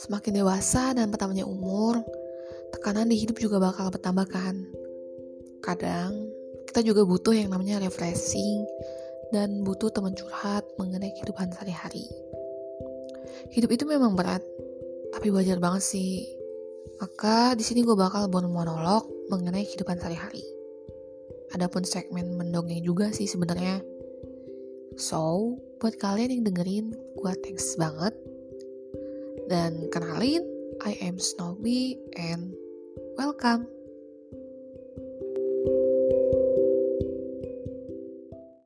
Semakin dewasa dan bertambahnya umur, tekanan di hidup juga bakal bertambah kan. Kadang, kita juga butuh yang namanya refreshing dan butuh teman curhat mengenai kehidupan sehari-hari. Hidup itu memang berat, tapi wajar banget sih. Maka di sini gue bakal monolog mengenai kehidupan sehari-hari. Adapun segmen mendongeng juga sih sebenarnya. So, buat kalian yang dengerin, gue thanks banget. Dan kenalin, I am Snowy and welcome.